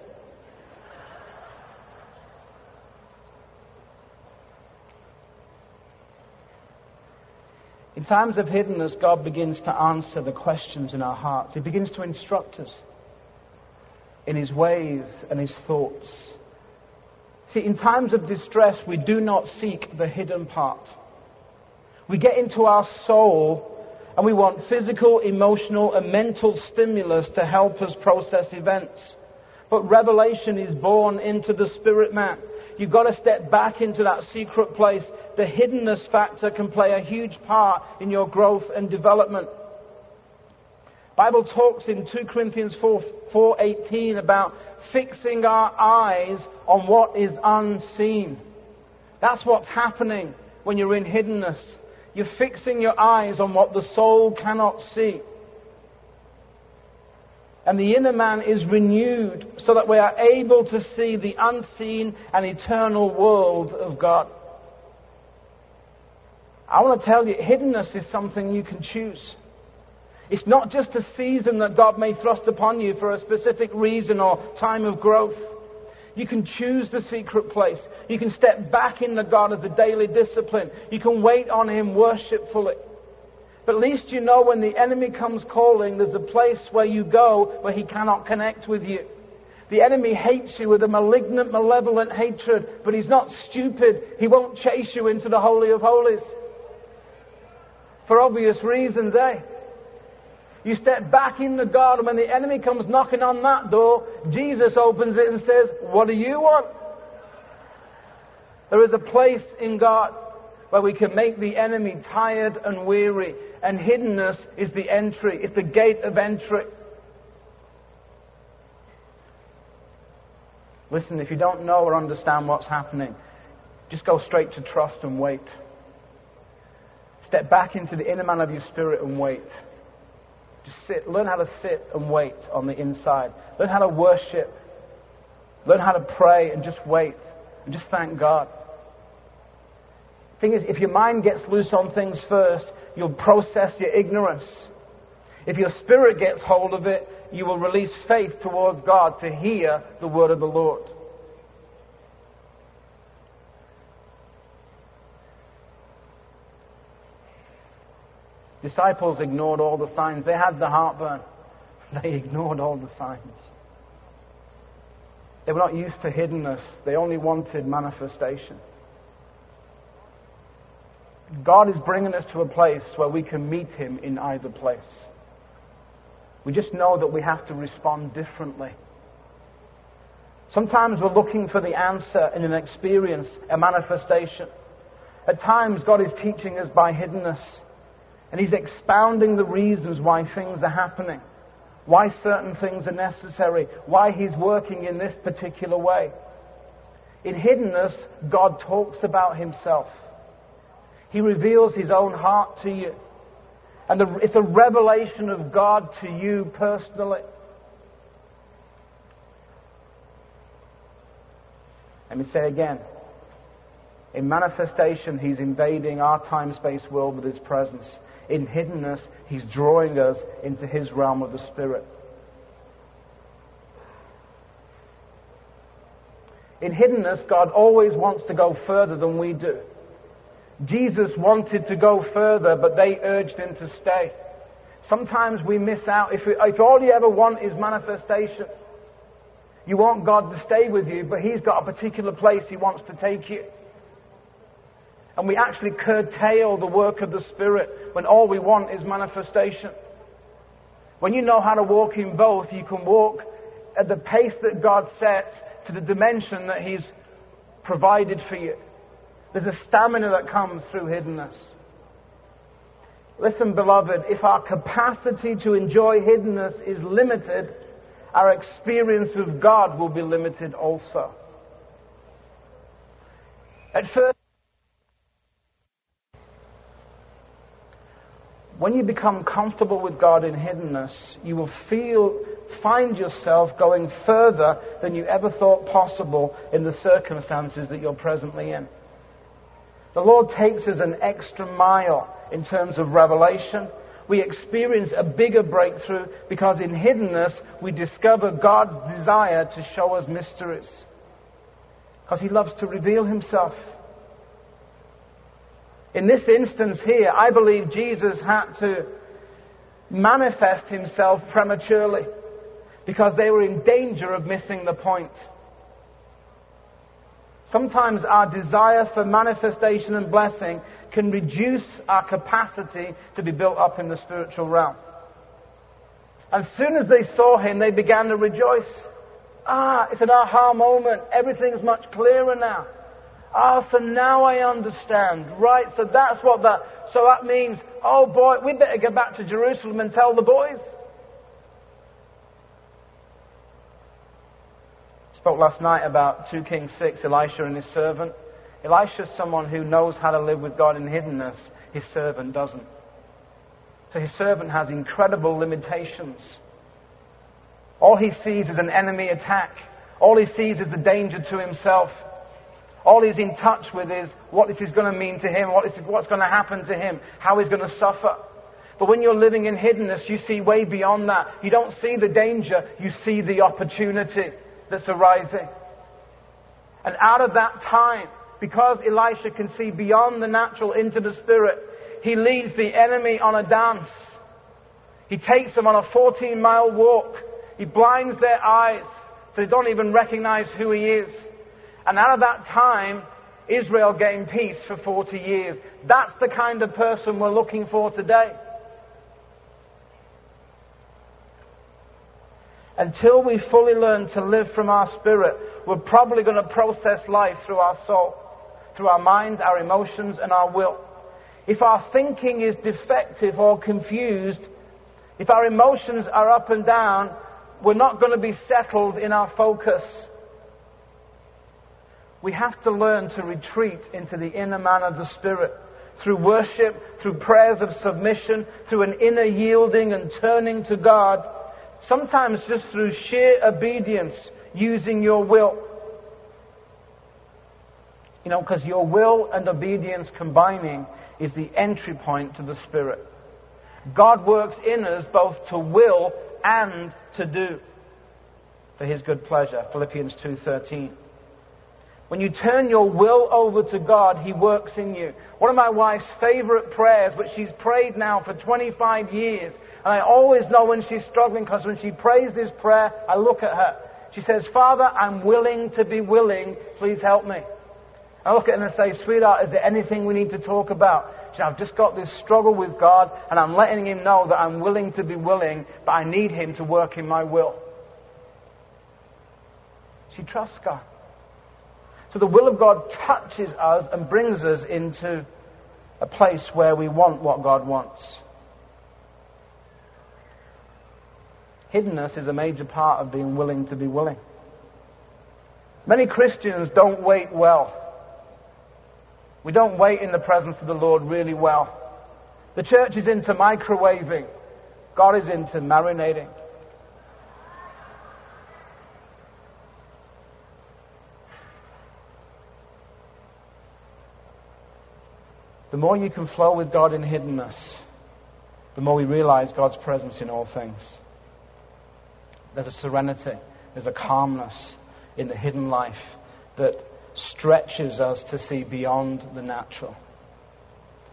In times of hiddenness, God begins to answer the questions in our hearts. He begins to instruct us in His ways and His thoughts. See, in times of distress, we do not seek the hidden part. We get into our soul and we want physical, emotional, and mental stimulus to help us process events. But revelation is born into the spirit man. You've got to step back into that secret place. The hiddenness factor can play a huge part in your growth and development. Bible talks in 2 Corinthians 4, 4.18 about fixing our eyes on what is unseen. That's what's happening when you're in hiddenness. You're fixing your eyes on what the soul cannot see and the inner man is renewed so that we are able to see the unseen and eternal world of God. I want to tell you, hiddenness is something you can choose. It's not just a season that God may thrust upon you for a specific reason or time of growth. You can choose the secret place. You can step back in the God as a daily discipline. You can wait on Him worshipfully. But at least you know when the enemy comes calling, there's a place where you go where he cannot connect with you. The enemy hates you with a malignant, malevolent hatred, but he's not stupid. He won't chase you into the Holy of Holies. For obvious reasons, eh? You step back in the garden when the enemy comes knocking on that door, Jesus opens it and says, What do you want? There is a place in God where we can make the enemy tired and weary. And hiddenness is the entry, it's the gate of entry. Listen, if you don't know or understand what's happening, just go straight to trust and wait. Step back into the inner man of your spirit and wait. Sit. Learn how to sit and wait on the inside. Learn how to worship. Learn how to pray and just wait. And just thank God. Thing is, if your mind gets loose on things first, you'll process your ignorance. If your spirit gets hold of it, you will release faith towards God to hear the word of the Lord. Disciples ignored all the signs. They had the heartburn. [laughs] They ignored all the signs. They were not used to hiddenness. They only wanted manifestation. God is bringing us to a place where we can meet Him in either place. We just know that we have to respond differently. Sometimes we're looking for the answer in an experience, a manifestation. At times, God is teaching us by hiddenness, and He's expounding the reasons why things are happening, why certain things are necessary, why He's working in this particular way. In hiddenness, God talks about Himself. He reveals His own heart to you. And the, it's a revelation of God to you personally. Let me say again. In manifestation, He's invading our time space world with His presence. In hiddenness, He's drawing us into His realm of the Spirit. In hiddenness, God always wants to go further than we do. Jesus wanted to go further, but they urged him to stay. Sometimes we miss out. If, if all you ever want is manifestation, you want God to stay with you, but He's got a particular place He wants to take you. And we actually curtail the work of the Spirit when all we want is manifestation. When you know how to walk in both, you can walk at the pace that God sets to the dimension that He's provided for you. There's a stamina that comes through hiddenness. Listen, beloved, if our capacity to enjoy hiddenness is limited, our experience of God will be limited also. At first, when you become comfortable with God in hiddenness, you will feel, find yourself going further than you ever thought possible in the circumstances that you're presently in. The Lord takes us an extra mile in terms of revelation. We experience a bigger breakthrough because in hiddenness we discover God's desire to show us mysteries. Because He loves to reveal Himself. In this instance here, I believe Jesus had to manifest Himself prematurely because they were in danger of missing the point. Sometimes our desire for manifestation and blessing can reduce our capacity to be built up in the spiritual realm. As soon as they saw him, they began to rejoice. Ah, it's an aha moment. Everything's much clearer now. Ah, so now I understand. Right, so that's what that, so that means, oh boy, we better go back to Jerusalem and tell the boys. spoke last night about 2 Kings 6, Elisha and his servant. Elisha is someone who knows how to live with God in hiddenness. His servant doesn't. So his servant has incredible limitations. All he sees is an enemy attack. All he sees is the danger to himself. All he's in touch with is what this is going to mean to him, what is, what's going to happen to him, how he's going to suffer. But when you're living in hiddenness, you see way beyond that. You don't see the danger, you see the opportunity that's arising. And out of that time, because Elisha can see beyond the natural into the spirit, he leads the enemy on a dance. He takes them on a 14 mile walk. He blinds their eyes so they don't even recognize who he is. And out of that time, Israel gained peace for 40 years. That's the kind of person we're looking for today. until we fully learn to live from our spirit, we're probably going to process life through our soul, through our mind, our emotions, and our will. If our thinking is defective or confused, if our emotions are up and down, we're not going to be settled in our focus. We have to learn to retreat into the inner man of the Spirit through worship, through prayers of submission, through an inner yielding and turning to God Sometimes just through sheer obedience, using your will. You know, because your will and obedience combining is the entry point to the Spirit. God works in us both to will and to do for his good pleasure. Philippians 2:13. When you turn your will over to God, He works in you. One of my wife's favorite prayers, which she's prayed now for 25 years, and I always know when she's struggling because when she prays this prayer, I look at her. She says, Father, I'm willing to be willing. Please help me. I look at her and say, Sweetheart, is there anything we need to talk about? She said, I've just got this struggle with God, and I'm letting Him know that I'm willing to be willing, but I need Him to work in my will. She trusts God. So the will of God touches us and brings us into a place where we want what God wants. Hiddenness is a major part of being willing to be willing. Many Christians don't wait well. We don't wait in the presence of the Lord really well. The church is into microwaving. God is into marinating. The more you can flow with God in hiddenness, the more we realize God's presence in all things. There's a serenity, there's a calmness in the hidden life that stretches us to see beyond the natural.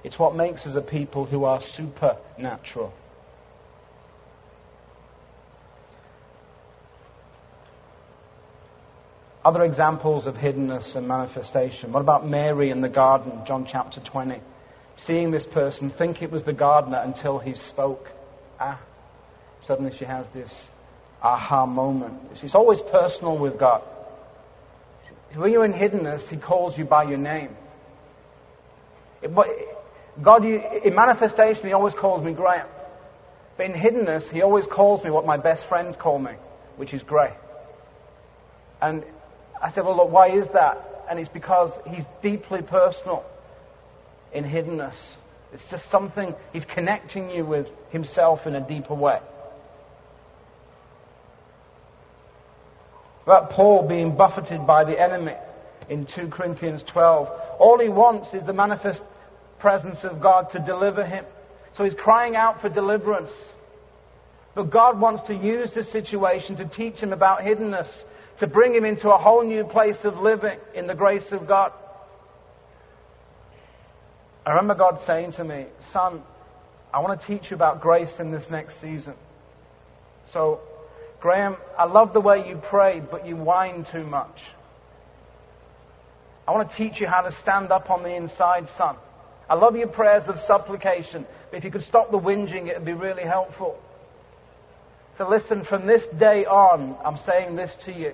It's what makes us a people who are supernatural. Other examples of hiddenness and manifestation. What about Mary in the garden, John chapter 20? Seeing this person, think it was the gardener until he spoke. Ah, suddenly she has this aha moment. It's always personal with God. When you're in hiddenness, He calls you by your name. God, in manifestation, He always calls me Graham. But in hiddenness, He always calls me what my best friends call me, which is Gray. And I said, well, look, why is that? And it's because he's deeply personal in hiddenness. It's just something, he's connecting you with himself in a deeper way. About Paul being buffeted by the enemy in 2 Corinthians 12. All he wants is the manifest presence of God to deliver him. So he's crying out for deliverance. But God wants to use this situation to teach him about hiddenness to bring him into a whole new place of living in the grace of God. I remember God saying to me, Son, I want to teach you about grace in this next season. So, Graham, I love the way you pray, but you whine too much. I want to teach you how to stand up on the inside, son. I love your prayers of supplication, but if you could stop the whinging, it would be really helpful. So listen, from this day on, I'm saying this to you.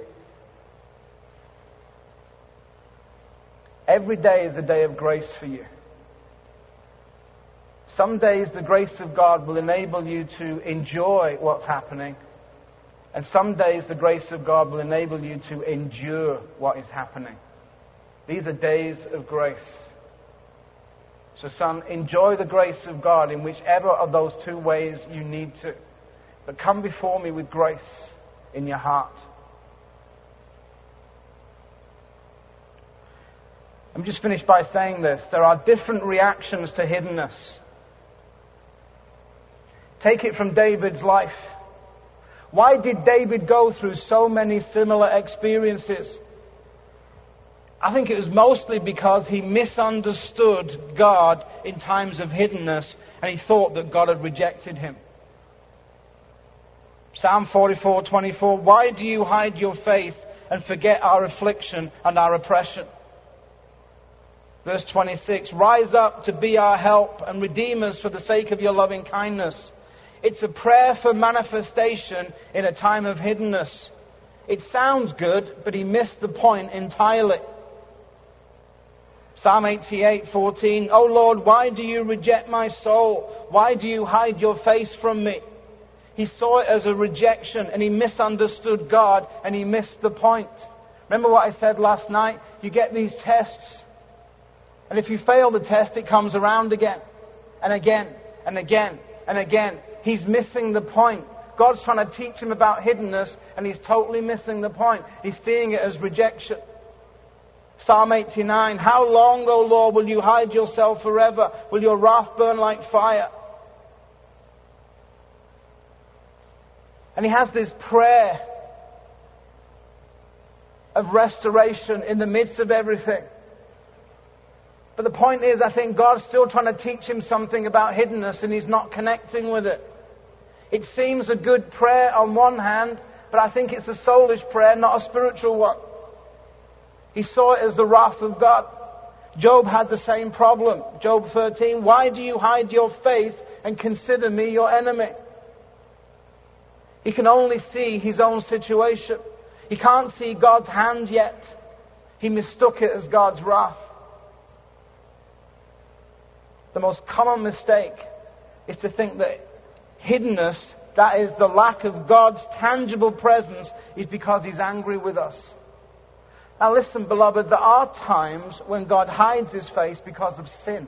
Every day is a day of grace for you. Some days the grace of God will enable you to enjoy what's happening. And some days the grace of God will enable you to endure what is happening. These are days of grace. So, son, enjoy the grace of God in whichever of those two ways you need to. But come before me with grace in your heart. Me just finish by saying this. There are different reactions to hiddenness. Take it from David's life. Why did David go through so many similar experiences? I think it was mostly because he misunderstood God in times of hiddenness and he thought that God had rejected him. Psalm 44:24 Why do you hide your face and forget our affliction and our oppression? Verse 26 Rise up to be our help and redeem us for the sake of your loving kindness. It's a prayer for manifestation in a time of hiddenness. It sounds good, but he missed the point entirely. Psalm 88:14 Oh Lord, why do you reject my soul? Why do you hide your face from me? He saw it as a rejection and he misunderstood God and he missed the point. Remember what I said last night? You get these tests and if you fail the test, it comes around again and again and again and again. He's missing the point. God's trying to teach him about hiddenness, and he's totally missing the point. He's seeing it as rejection. Psalm 89 How long, O Lord, will you hide yourself forever? Will your wrath burn like fire? And he has this prayer of restoration in the midst of everything. But the point is, I think God's still trying to teach him something about hiddenness and he's not connecting with it. It seems a good prayer on one hand, but I think it's a soulish prayer, not a spiritual one. He saw it as the wrath of God. Job had the same problem. Job 13, why do you hide your face and consider me your enemy? He can only see his own situation. He can't see God's hand yet. He mistook it as God's wrath. The most common mistake is to think that hiddenness, that is the lack of God's tangible presence, is because He's angry with us. Now, listen, beloved, there are times when God hides His face because of sin.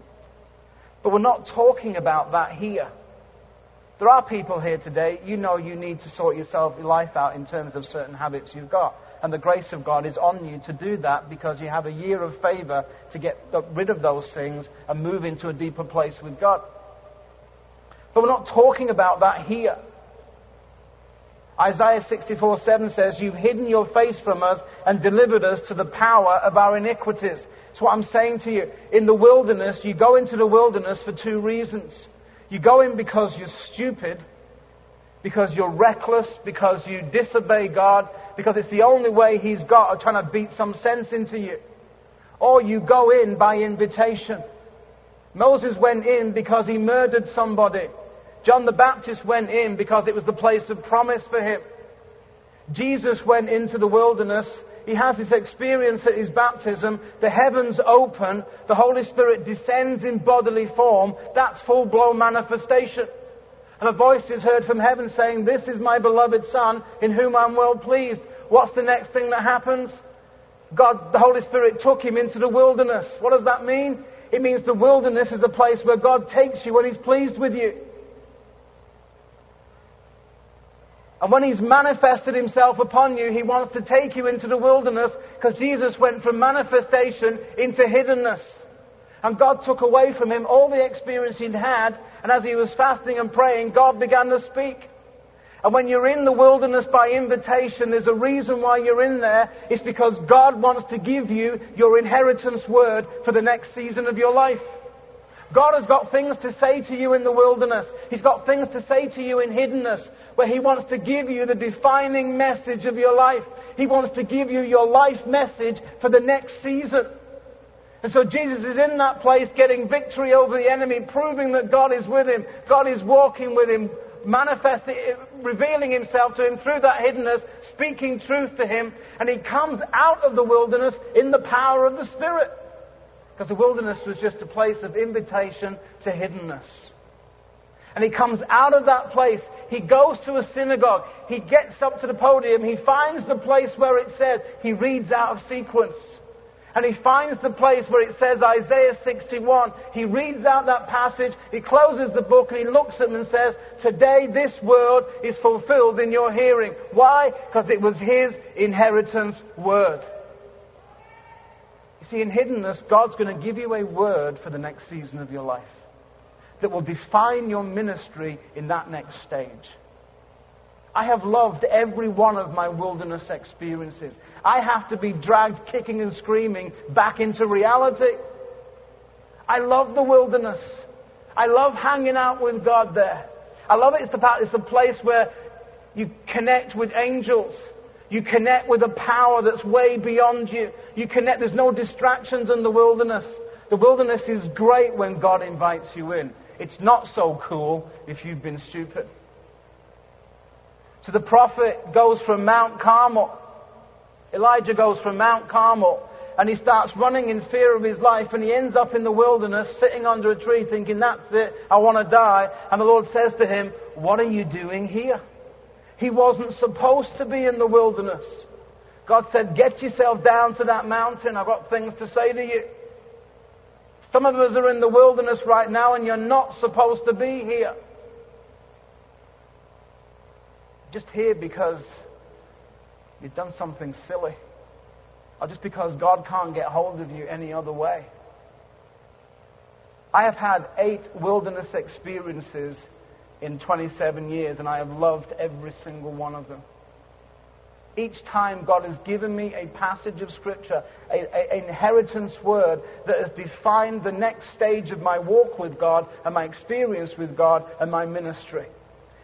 But we're not talking about that here. There are people here today, you know you need to sort yourself, your life out in terms of certain habits you've got. And the grace of God is on you to do that because you have a year of favor to get rid of those things and move into a deeper place with God. But we're not talking about that here. Isaiah 64 7 says, You've hidden your face from us and delivered us to the power of our iniquities. That's what I'm saying to you. In the wilderness, you go into the wilderness for two reasons. You go in because you're stupid, because you're reckless, because you disobey God, because it's the only way He's got of trying to beat some sense into you. Or you go in by invitation. Moses went in because he murdered somebody. John the Baptist went in because it was the place of promise for him. Jesus went into the wilderness. He has this experience at his baptism. The heavens open. The Holy Spirit descends in bodily form. That's full blown manifestation. And a voice is heard from heaven saying, This is my beloved Son in whom I'm well pleased. What's the next thing that happens? God, the Holy Spirit took him into the wilderness. What does that mean? It means the wilderness is a place where God takes you when He's pleased with you. And when He's manifested Himself upon you, He wants to take you into the wilderness because Jesus went from manifestation into hiddenness. And God took away from him all the experience he'd had. And as he was fasting and praying, God began to speak. And when you're in the wilderness by invitation, there's a reason why you're in there. It's because God wants to give you your inheritance word for the next season of your life. God has got things to say to you in the wilderness. He's got things to say to you in hiddenness, where He wants to give you the defining message of your life. He wants to give you your life message for the next season. And so Jesus is in that place getting victory over the enemy, proving that God is with him. God is walking with him, manifesting, revealing himself to him through that hiddenness, speaking truth to him. And he comes out of the wilderness in the power of the Spirit. Because the wilderness was just a place of invitation to hiddenness. And he comes out of that place. He goes to a synagogue. He gets up to the podium. He finds the place where it says, he reads out of sequence. And he finds the place where it says Isaiah 61. He reads out that passage, he closes the book, and he looks at them and says, Today this word is fulfilled in your hearing. Why? Because it was his inheritance word. You see, in hiddenness, God's going to give you a word for the next season of your life that will define your ministry in that next stage. I have loved every one of my wilderness experiences. I have to be dragged kicking and screaming back into reality. I love the wilderness. I love hanging out with God there. I love it. It's, about, it's a place where you connect with angels. You connect with a power that's way beyond you. You connect. There's no distractions in the wilderness. The wilderness is great when God invites you in. It's not so cool if you've been stupid. So the prophet goes from Mount Carmel. Elijah goes from Mount Carmel and he starts running in fear of his life and he ends up in the wilderness sitting under a tree thinking, that's it, I want to die. And the Lord says to him, what are you doing here? He wasn't supposed to be in the wilderness. God said, get yourself down to that mountain. I've got things to say to you. Some of us are in the wilderness right now and you're not supposed to be here. Just here because you've done something silly, or just because God can't get hold of you any other way. I have had eight wilderness experiences in 27 years, and I have loved every single one of them. Each time God has given me a passage of Scripture, an inheritance word that has defined the next stage of my walk with God and my experience with God and my ministry.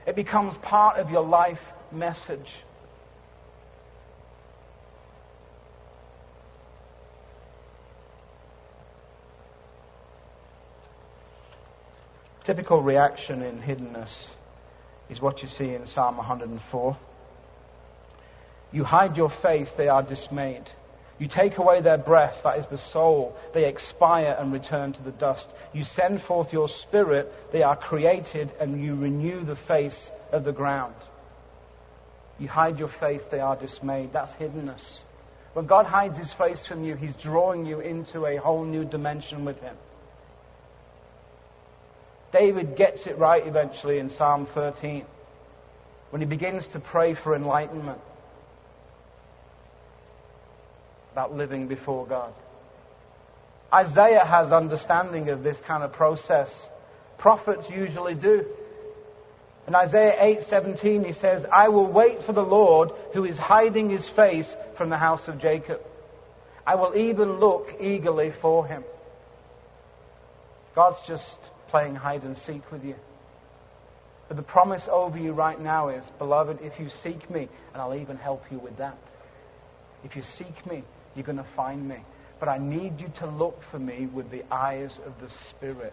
It becomes part of your life message. Typical reaction in hiddenness is what you see in Psalm 104. You hide your face, they are dismayed. You take away their breath, that is the soul. They expire and return to the dust. You send forth your spirit, they are created, and you renew the face of the ground. You hide your face, they are dismayed. That's hiddenness. When God hides his face from you, he's drawing you into a whole new dimension with him. David gets it right eventually in Psalm 13 when he begins to pray for enlightenment about living before God. Isaiah has understanding of this kind of process. Prophets usually do. In Isaiah 8:17 he says, "I will wait for the Lord who is hiding his face from the house of Jacob. I will even look eagerly for him." God's just playing hide and seek with you. But the promise over you right now is, beloved, if you seek me, and I'll even help you with that. If you seek me, you're going to find me. But I need you to look for me with the eyes of the Spirit,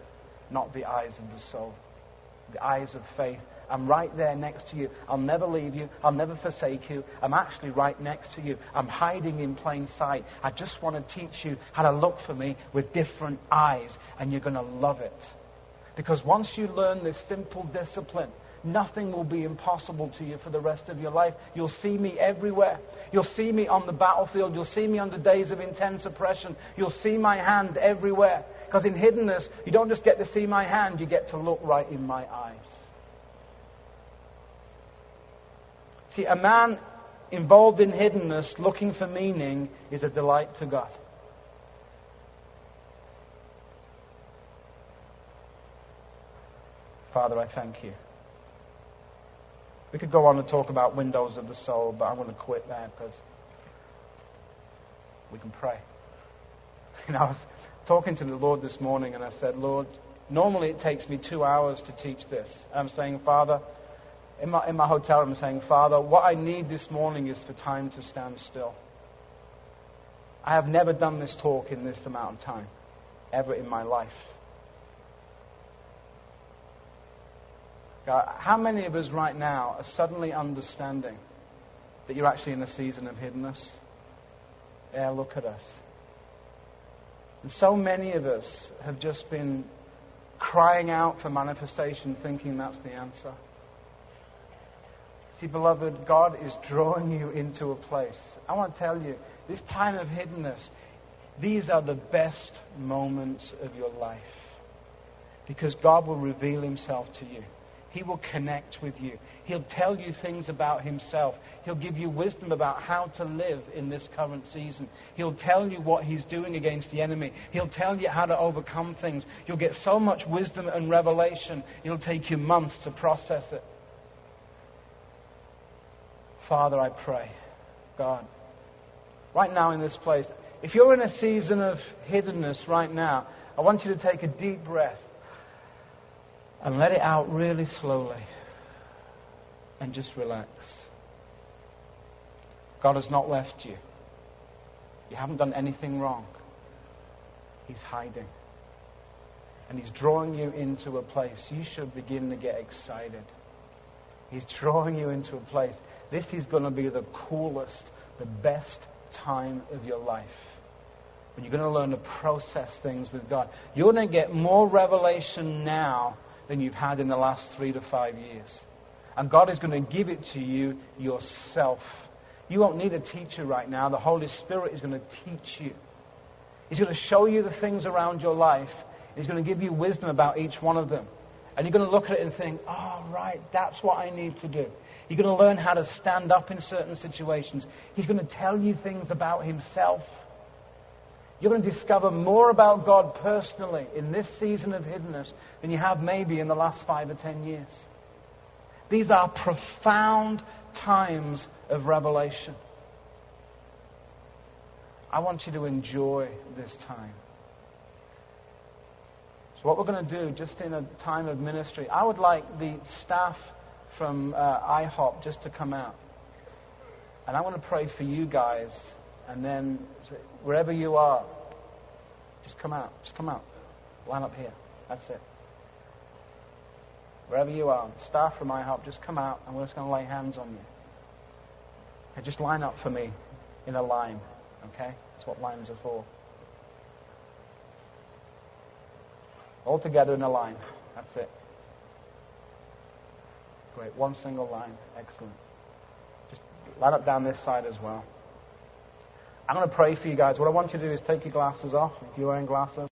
not the eyes of the soul. The eyes of faith. I'm right there next to you. I'll never leave you. I'll never forsake you. I'm actually right next to you. I'm hiding in plain sight. I just want to teach you how to look for me with different eyes, and you're going to love it. Because once you learn this simple discipline, nothing will be impossible to you for the rest of your life. You'll see me everywhere. You'll see me on the battlefield. You'll see me under days of intense oppression. You'll see my hand everywhere. Because in hiddenness, you don't just get to see my hand, you get to look right in my eyes. See, a man involved in hiddenness looking for meaning is a delight to God. Father, I thank you. We could go on and talk about windows of the soul, but I'm going to quit there because we can pray. [laughs] You know, I was talking to the Lord this morning and I said, Lord, normally it takes me two hours to teach this. I'm saying, Father, in my, in my hotel, I'm saying, Father, what I need this morning is for time to stand still. I have never done this talk in this amount of time, ever in my life. God, how many of us right now are suddenly understanding that you're actually in a season of hiddenness? Yeah, look at us. And so many of us have just been crying out for manifestation, thinking that's the answer. See, beloved, God is drawing you into a place. I want to tell you, this time of hiddenness, these are the best moments of your life. Because God will reveal himself to you. He will connect with you. He'll tell you things about Himself. He'll give you wisdom about how to live in this current season. He'll tell you what He's doing against the enemy. He'll tell you how to overcome things. You'll get so much wisdom and revelation, it'll take you months to process it. Father, I pray, God, right now in this place, if you're in a season of hiddenness right now, I want you to take a deep breath and let it out really slowly and just relax. God has not left you. You haven't done anything wrong. He's hiding. And He's drawing you into a place. You should begin to get excited. He's drawing you into a place. This is going to be the coolest, the best time of your life. When you're going to learn to process things with God. You're going to get more revelation now than you've had in the last three to five years. And God is going to give it to you yourself. You won't need a teacher right now. The Holy Spirit is going to teach you. He's going to show you the things around your life. He's going to give you wisdom about each one of them. And you're going to look at it and think, oh, right, that's what I need to do. You're going to learn how to stand up in certain situations. He's going to tell you things about himself. You're going to discover more about God personally in this season of hiddenness than you have maybe in the last five or ten years. These are profound times of revelation. I want you to enjoy this time. So, what we're going to do, just in a time of ministry, I would like the staff from uh, IHOP just to come out. And I want to pray for you guys. And then, wherever you are, just come out. Just come out. Line up here. That's it. Wherever you are, staff from IHOP, just come out and we're just going to lay hands on you. Okay, just line up for me in a line. Okay? That's what lines are for. All together in a line. That's it. Great. One single line. Excellent. Just line up down this side as well. I'm going to pray for you guys. What I want you to do is take your glasses off if you're wearing glasses.